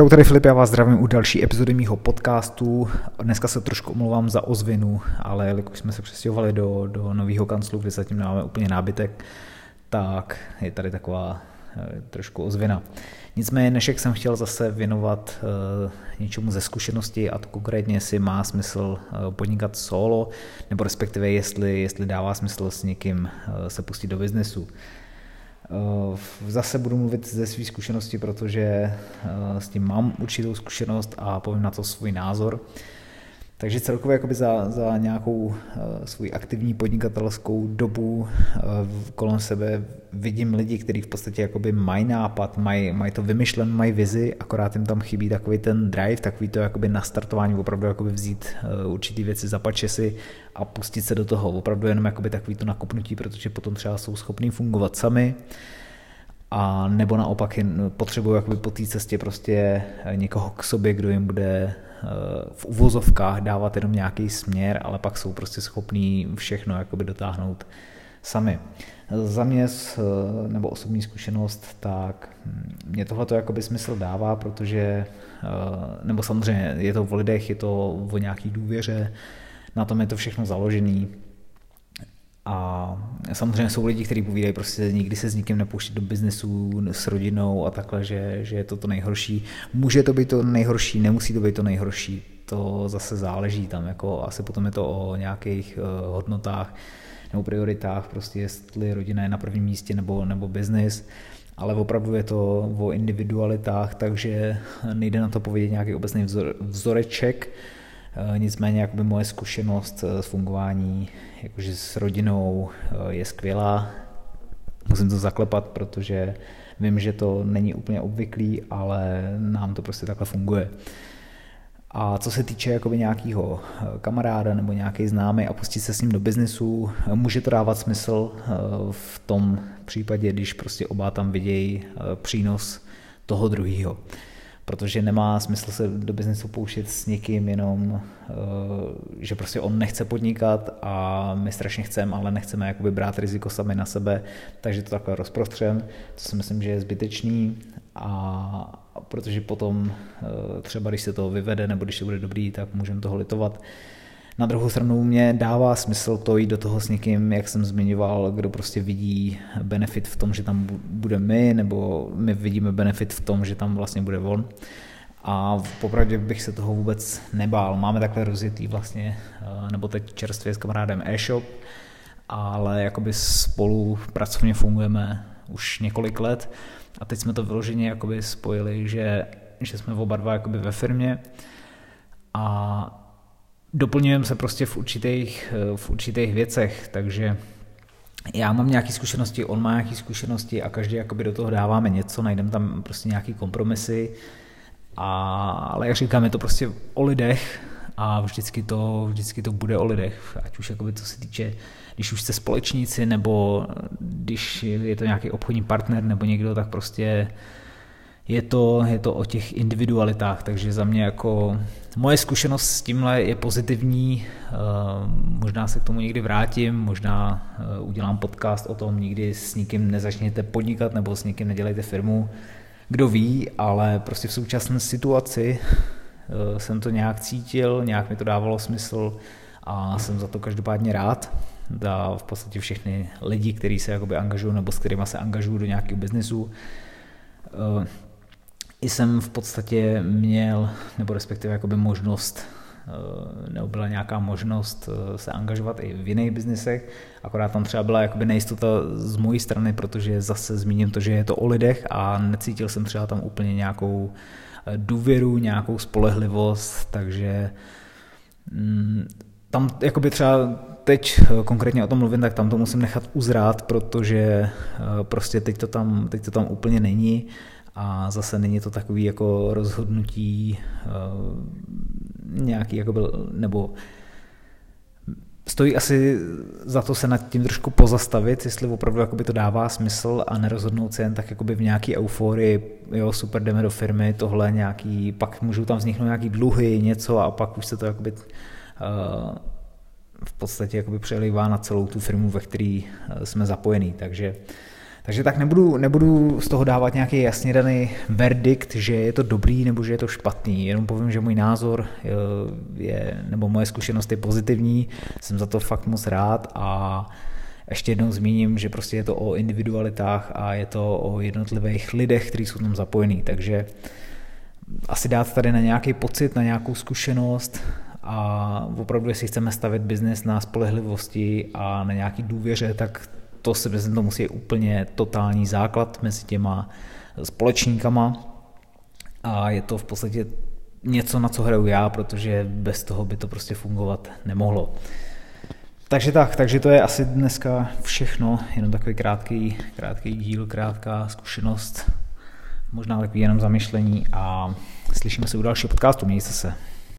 Čau, tady Filip, já vás zdravím u další epizody mýho podcastu. Dneska se trošku omlouvám za ozvinu, ale jelikož jsme se přestěhovali do, do nového kanclu, kde zatím máme úplně nábytek, tak je tady taková e, trošku ozvina. Nicméně dnešek jsem chtěl zase věnovat e, něčemu ze zkušenosti a to konkrétně si má smysl e, podnikat solo, nebo respektive jestli, jestli dává smysl s někým se pustit do biznesu. Eh, zase budu mluvit ze své zkušenosti, protože eh, s tím mám určitou zkušenost a povím na to svůj názor. Takže celkově jakoby za, za nějakou svůj aktivní podnikatelskou dobu uh, kolem sebe vidím lidi, kteří v podstatě jakoby mají nápad, mají, mají to vymyšlen, mají vizi, akorát jim tam chybí takový ten drive, takový to jakoby nastartování, opravdu jakoby vzít uh, určitý věci za pačesy a pustit se do toho, opravdu jenom jakoby takový to nakopnutí, protože potom třeba jsou schopní fungovat sami, a nebo naopak potřebují po té cestě prostě někoho k sobě, kdo jim bude v uvozovkách dávat jenom nějaký směr, ale pak jsou prostě schopní všechno jakoby dotáhnout sami. Za mě, nebo osobní zkušenost, tak mě tohle to jakoby smysl dává, protože, eh, nebo samozřejmě je to v lidech, je to o nějaký důvěře, na tom je to všechno založený, a samozřejmě jsou lidi, kteří povídají, prostě nikdy se s nikým nepouštět do biznesu s rodinou a takhle, že, že je to to nejhorší. Může to být to nejhorší, nemusí to být to nejhorší, to zase záleží tam, jako asi potom je to o nějakých uh, hodnotách nebo prioritách, prostě jestli rodina je na prvním místě nebo, nebo biznis, ale opravdu je to o individualitách, takže nejde na to povědět nějaký obecný vzor, vzoreček, Eh, nicméně jakoby moje zkušenost eh, fungování jakože s rodinou eh, je skvělá. Musím to zaklepat, protože vím, že to není úplně obvyklý, ale nám to prostě takhle funguje. A co se týče jakoby nějakého kamaráda nebo nějaký známý a pustit se s ním do biznesu, může to dávat smysl v tom případě, když prostě oba tam vidějí přínos toho druhého protože nemá smysl se do biznesu pouštět s někým jenom, eh, že prostě on nechce podnikat a my strašně chceme, ale nechceme jakoby brát riziko sami na sebe, takže to takhle rozprostřem, co si myslím, že je zbytečný a protože potom eh, třeba když se to vyvede nebo když to bude dobrý, tak můžeme toho litovat. Na druhou stranu mě dává smysl to jít do toho s někým, jak jsem zmiňoval, kdo prostě vidí benefit v tom, že tam bude my, nebo my vidíme benefit v tom, že tam vlastně bude on. A popravdě bych se toho vůbec nebál. Máme takhle rozjetý vlastně, eh, nebo teď čerstvě s kamarádem e-shop, ale jakoby spolu pracovně fungujeme už několik let a teď jsme to vyloženě jakoby spojili, že, že jsme oba dva jakoby ve firmě a doplňujeme se prostě v určitých, v určitých věcech, takže já mám nějaké zkušenosti, on má nějaké zkušenosti a každý jakoby do toho dáváme něco, najdeme tam prostě nějaké kompromisy, a, ale jak říkám, je to prostě o lidech a vždycky to, vždycky to bude o lidech, ať už jakoby co se týče, když už jste společníci, nebo když je to nějaký obchodní partner nebo někdo, tak prostě je to, je to o těch individualitách, takže za mě jako moje zkušenost s tímhle je pozitivní, eh, možná se k tomu někdy vrátím, možná eh, udělám podcast o tom, nikdy s nikým nezačněte podnikat nebo s nikým nedělejte firmu, kdo ví, ale prostě v současné situaci eh, jsem to nějak cítil, nějak mi to dávalo smysl a jsem za to každopádně rád. Za v podstatě všechny lidi, kteří se jakoby angažují nebo s kterými se angažují do nějakého biznesu jsem v podstatě měl, nebo respektive jakoby možnost, eh, nebo byla nějaká možnost eh, se angažovat i v jiných biznesech, akorát tam třeba byla jakoby nejistota z mojí strany, protože zase zmíním to, že je to o lidech a necítil jsem třeba tam úplně nějakou eh, důvěru, nějakou spolehlivost, takže mm, tam jakoby třeba teď konkrétně o tom mluvím, tak tam to musím nechat uzrát, protože prostě teď to tam, teď to tam úplně není a zase není to takový jako rozhodnutí uh, nějaký jako byl, nebo stojí asi za to se nad tím trošku pozastavit, jestli opravdu jakoby to dává smysl a nerozhodnout se jen tak jakoby v nějaký euforii, jo, super, jdeme do firmy, tohle nějaký, pak můžou tam vzniknout nějaký dluhy, něco a pak už se to jakoby uh, v podstatě jakoby přelivá na celou tu firmu, ve které jsme zapojení, takže Takže tak nebudu, nebudu z toho dávat nějaký jasně daný verdikt, že je to dobrý nebo že je to špatný. Jenom povím, že můj názor eh, je, nebo moje zkušenost je pozitivní, jsem za to fakt moc rád a ještě jednou zmíním, že prostě je to o individualitách a je to o jednotlivých lidech, kteří jsou tam zapojení. Takže asi dát tady na nějaký pocit, na nějakou zkušenost a opravdu, jestli chceme stavit biznis na spolehlivosti a na nějaký důvěře, tak to si myslím, to musí úplně totální základ mezi těma společníkama a je to v podstatě něco, na co hraju já, protože bez toho by to prostě fungovat nemohlo. Takže tak, takže to je asi dneska všechno, jenom takový krátký, krátký díl, krátká zkušenost, možná takový jenom zamyšlení a slyšíme se u dalšího podcastu, mějte se.